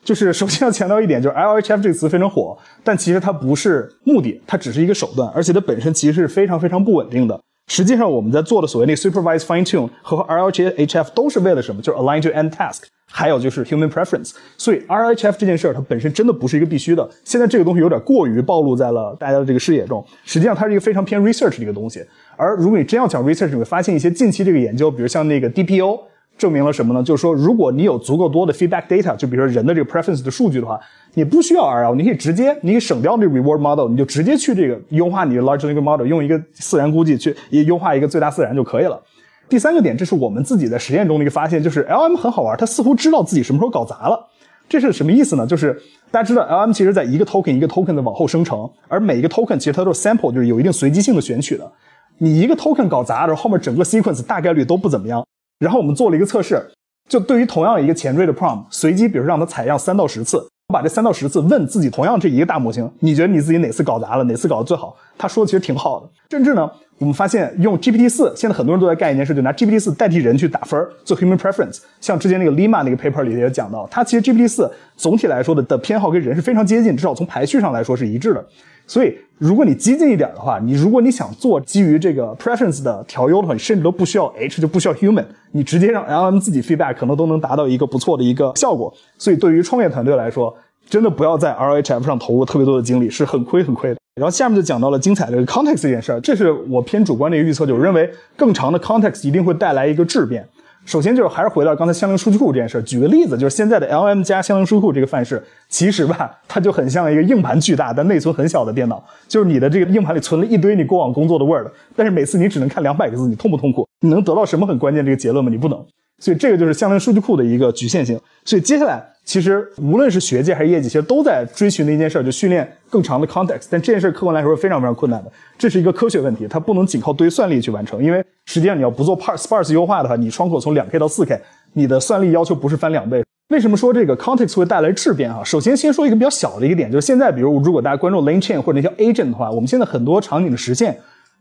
就是首先要强调一点，就是 LHF 这个词非常火，但其实它不是目的，它只是一个手段，而且它本身其实是非常非常不稳定的。实际上我们在做的所谓那 supervised fine tune 和 RLHF 都是为了什么？就是 align to end task，还有就是 human preference。所以 RLHF 这件事儿它本身真的不是一个必须的。现在这个东西有点过于暴露在了大家的这个视野中。实际上它是一个非常偏 research 的一个东西。而如果你真要讲 research，你会发现一些近期这个研究，比如像那个 DPO。证明了什么呢？就是说，如果你有足够多的 feedback data，就比如说人的这个 preference 的数据的话，你不需要 RL，你可以直接，你省掉这个 reward model，你就直接去这个优化你的 large language model，用一个自然估计去优化一个最大自然就可以了。第三个点，这是我们自己在实验中的一个发现，就是 LM 很好玩，它似乎知道自己什么时候搞砸了。这是什么意思呢？就是大家知道 LM 其实在一个 token 一个 token 的往后生成，而每一个 token 其实它都是 sample，就是有一定随机性的选取的。你一个 token 搞砸，然后后面整个 sequence 大概率都不怎么样。然后我们做了一个测试。就对于同样一个前缀的 prompt，随机，比如让它采样三到十次，我把这三到十次问自己同样这一个大模型，你觉得你自己哪次搞砸了，哪次搞得最好？他说的其实挺好的。甚至呢，我们发现用 GPT 四，现在很多人都在干一件事，就拿 GPT 四代替人去打分做 human preference。像之前那个 Lima 那个 paper 里也讲到，它其实 GPT 四总体来说的的偏好跟人是非常接近，至少从排序上来说是一致的。所以，如果你激进一点的话，你如果你想做基于这个 preference 的调优的话，你甚至都不需要 H，就不需要 human，你直接让 LM 自己 feedback，可能都能达到一个不错的一个效果。所以，对于创业团队来说，真的不要在 RHF 上投入特别多的精力，是很亏很亏的。然后下面就讲到了精彩的 context 这件事儿，这是我偏主观的一个预测，就是认为更长的 context 一定会带来一个质变。首先就是还是回到刚才相邻数据库这件事儿，举个例子，就是现在的 LM 加相邻数据库这个范式，其实吧，它就很像一个硬盘巨大但内存很小的电脑，就是你的这个硬盘里存了一堆你过往工作的 Word，但是每次你只能看两百个字，你痛不痛苦？你能得到什么很关键这个结论吗？你不能。所以这个就是相邻数据库的一个局限性。所以接下来，其实无论是学界还是业界，其实都在追寻的一件事，就训练更长的 context。但这件事客观来说是非常非常困难的，这是一个科学问题，它不能仅靠堆算力去完成。因为实际上你要不做 sparse 优化的话，你窗口从两 k 到四 k，你的算力要求不是翻两倍。为什么说这个 context 会带来质变啊？首先先说一个比较小的一个点，就是现在比如如果大家关注 lane chain 或者那些 agent 的话，我们现在很多场景的实现。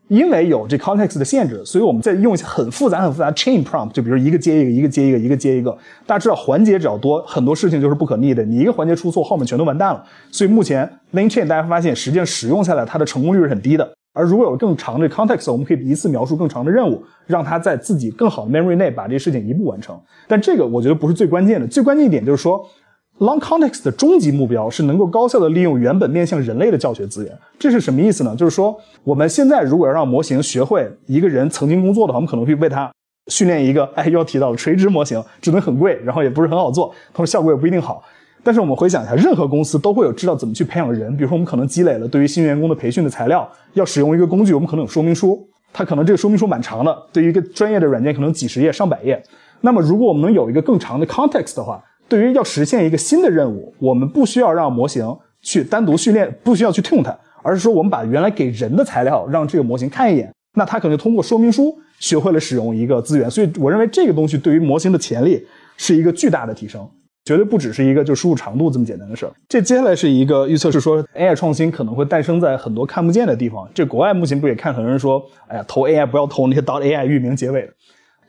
因为有这 context 的限制，所以我们在用一些很复杂、很复杂 chain prompt，就比如一个接一个，一个接一个，一个接一个。大家知道，环节只要多，很多事情就是不可逆的。你一个环节出错，后面全都完蛋了。所以目前 lane chain 大家发现，实际上使用下来它的成功率是很低的。而如果有更长的 context，我们可以一次描述更长的任务，让它在自己更好的 memory 内把这事情一步完成。但这个我觉得不是最关键的，最关键一点就是说。Long context 的终极目标是能够高效的利用原本面向人类的教学资源。这是什么意思呢？就是说，我们现在如果要让模型学会一个人曾经工作的话，我们可能会为他 训练一个，哎，又要提到了垂直模型，只能很贵，然后也不是很好做，同时效果也不一定好。但是我们回想一下，任何公司都会有知道怎么去培养人。比如说，我们可能积累了对于新员工的培训的材料，要使用一个工具，我们可能有说明书，它可能这个说明书蛮长的，对于一个专业的软件可能几十页、上百页。那么，如果我们能有一个更长的 context 的话，对于要实现一个新的任务，我们不需要让模型去单独训练，不需要去 tune 它，而是说我们把原来给人的材料让这个模型看一眼，那它可能通过说明书学会了使用一个资源。所以我认为这个东西对于模型的潜力是一个巨大的提升，绝对不只是一个就输入长度这么简单的事儿。这接下来是一个预测，是说 AI 创新可能会诞生在很多看不见的地方。这国外目前不也看很多人说，哎呀，投 AI 不要投那些 dot AI 域名结尾的。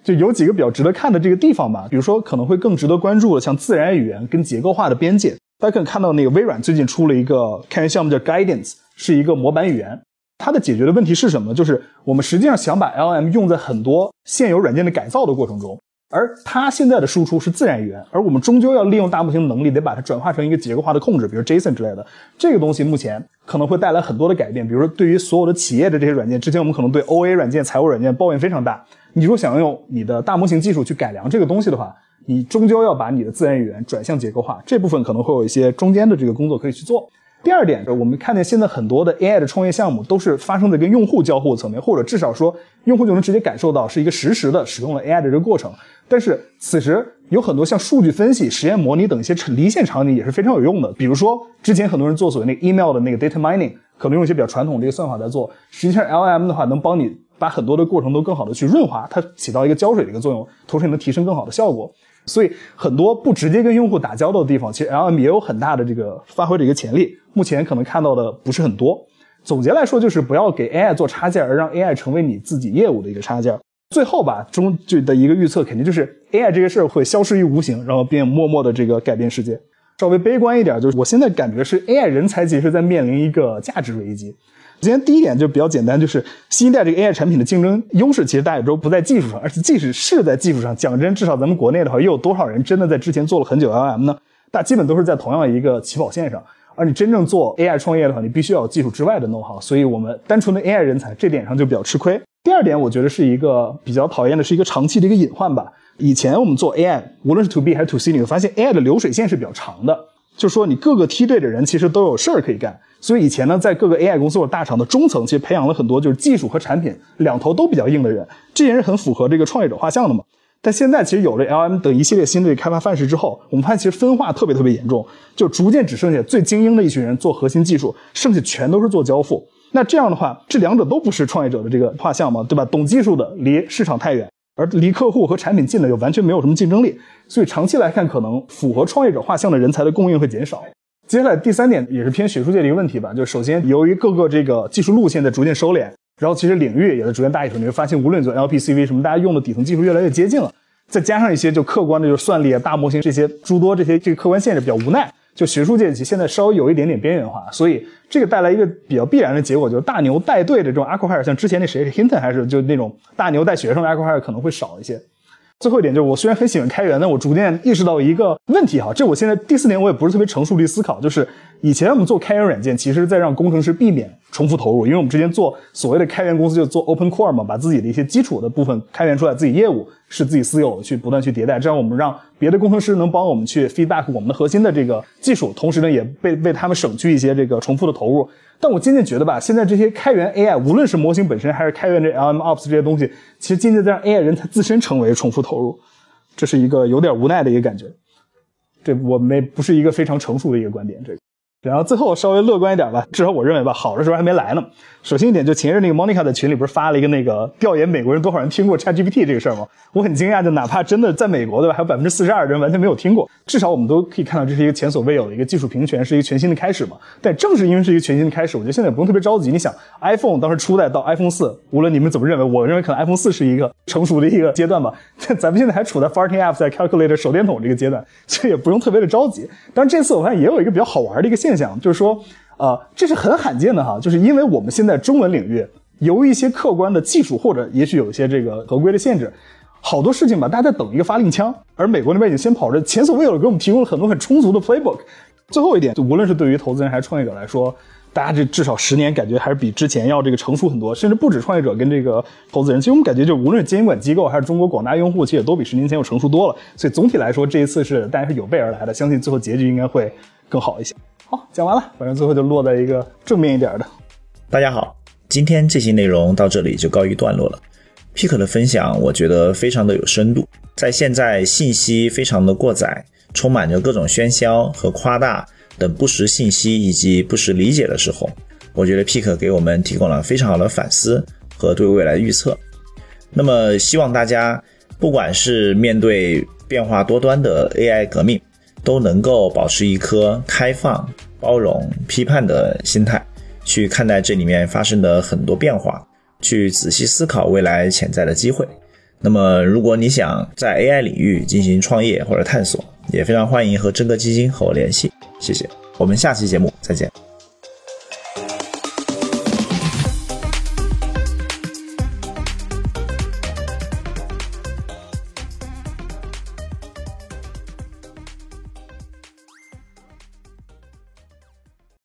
就有几个比较值得看的这个地方吧，比如说可能会更值得关注的，像自然语言跟结构化的边界。大家可以看到，那个微软最近出了一个开源项目叫 Guidance，是一个模板语言。它的解决的问题是什么？就是我们实际上想把 LM 用在很多现有软件的改造的过程中，而它现在的输出是自然语言，而我们终究要利用大模型能力，得把它转化成一个结构化的控制，比如 JSON 之类的。这个东西目前可能会带来很多的改变，比如说对于所有的企业的这些软件，之前我们可能对 OA 软件、财务软件抱怨非常大。你如果想用你的大模型技术去改良这个东西的话，你终究要把你的自然语言转向结构化，这部分可能会有一些中间的这个工作可以去做。第二点，我们看见现在很多的 AI 的创业项目都是发生在跟用户交互层面，或者至少说用户就能直接感受到是一个实时的使用了 AI 的这个过程。但是此时有很多像数据分析、实验模拟等一些离线场景也是非常有用的。比如说之前很多人做所谓那个 email 的那个 data mining，可能用一些比较传统的一个算法在做，实际上 LM 的话能帮你。把很多的过程都更好的去润滑，它起到一个胶水的一个作用，同时也能提升更好的效果。所以很多不直接跟用户打交道的地方，其实 LM 也有很大的这个发挥的一个潜力。目前可能看到的不是很多。总结来说，就是不要给 AI 做插件，而让 AI 成为你自己业务的一个插件。最后吧，中就的一个预测肯定就是 AI 这个事儿会消失于无形，然后并默默的这个改变世界。稍微悲观一点，就是我现在感觉是 AI 人才其实在面临一个价值危机。首先，第一点就比较简单，就是新一代这个 AI 产品的竞争优势，其实大家也都不在技术上，而且即使是在技术上，讲真，至少咱们国内的话，又有多少人真的在之前做了很久 LM 呢？大基本都是在同样一个起跑线上。而你真正做 AI 创业的话，你必须要有技术之外的 know how，所以我们单纯的 AI 人才这点上就比较吃亏。第二点，我觉得是一个比较讨厌的，是一个长期的一个隐患吧。以前我们做 AI，无论是 To B 还是 To C，你会发现 AI 的流水线是比较长的，就说你各个梯队的人其实都有事儿可以干。所以以前呢，在各个 AI 公司或者大厂的中层，其实培养了很多就是技术和产品两头都比较硬的人，这也是很符合这个创业者画像的嘛。但现在其实有了 LM 等一系列新的开发范式之后，我们发现其实分化特别特别严重，就逐渐只剩下最精英的一群人做核心技术，剩下全都是做交付。那这样的话，这两者都不是创业者的这个画像嘛，对吧？懂技术的离市场太远，而离客户和产品近的又完全没有什么竞争力。所以长期来看，可能符合创业者画像的人才的供应会减少。接下来第三点也是偏学术界的一个问题吧，就是首先由于各个这个技术路线在逐渐收敛，然后其实领域也在逐渐大一统，你会发现无论做 LPCV 什么，大家用的底层技术越来越接近了，再加上一些就客观的就是算力啊、大模型这些诸多这些这个客观限制比较无奈，就学术界现在稍微有一点点边缘化，所以这个带来一个比较必然的结果，就是大牛带队的这种 acquire，像之前那谁 Hinton 还是就那种大牛带学生的 acquire 可能会少一些。最后一点就是，我虽然很喜欢开源，但我逐渐意识到一个问题哈，这我现在第四年我也不是特别成熟地思考，就是以前我们做开源软件，其实在让工程师避免重复投入，因为我们之前做所谓的开源公司就做 open core 嘛，把自己的一些基础的部分开源出来，自己业务是自己私有的，去不断去迭代，这样我们让别的工程师能帮我们去 feedback 我们的核心的这个技术，同时呢也被为他们省去一些这个重复的投入。但我渐渐觉得吧，现在这些开源 AI，无论是模型本身，还是开源这 LMOps 这些东西，其实渐渐在让 AI 人才自身成为重复投入，这是一个有点无奈的一个感觉。这我没不是一个非常成熟的一个观点，这个。然后最后稍微乐观一点吧，至少我认为吧，好的时候还没来呢。首先一点，就前日那个 Monica 在群里不是发了一个那个调研美国人多少人听过 ChatGPT 这个事儿吗？我很惊讶，就哪怕真的在美国对吧，还有百分之四十二的人完全没有听过。至少我们都可以看到，这是一个前所未有的一个技术平权，是一个全新的开始嘛。但正是因为是一个全新的开始，我觉得现在也不用特别着急。你想，iPhone 当时初代到 iPhone 四，无论你们怎么认为，我认为可能 iPhone 四是一个成熟的一个阶段吧。但咱们现在还处在 Farting App 在 Calculator 手电筒这个阶段，所以也不用特别的着急。但是这次我发现也有一个比较好玩的一个现象，就是说。啊，这是很罕见的哈，就是因为我们现在中文领域由于一些客观的技术或者也许有一些这个合规的限制，好多事情吧，大家在等一个发令枪，而美国那边已经先跑着前所未有的给我们提供了很多很充足的 playbook。最后一点，就无论是对于投资人还是创业者来说，大家这至少十年感觉还是比之前要这个成熟很多，甚至不止创业者跟这个投资人，其实我们感觉就无论是监管机构还是中国广大用户，其实也都比十年前要成熟多了。所以总体来说，这一次是大家是有备而来的，相信最后结局应该会更好一些。好，讲完了，反正最后就落在一个正面一点的。大家好，今天这期内容到这里就告一段落了。Pick 的分享我觉得非常的有深度，在现在信息非常的过载，充满着各种喧嚣和夸大等不实信息以及不实理解的时候，我觉得 Pick 给我们提供了非常好的反思和对未来的预测。那么希望大家不管是面对变化多端的 AI 革命。都能够保持一颗开放、包容、批判的心态，去看待这里面发生的很多变化，去仔细思考未来潜在的机会。那么，如果你想在 AI 领域进行创业或者探索，也非常欢迎和真格基金和我联系。谢谢，我们下期节目再见。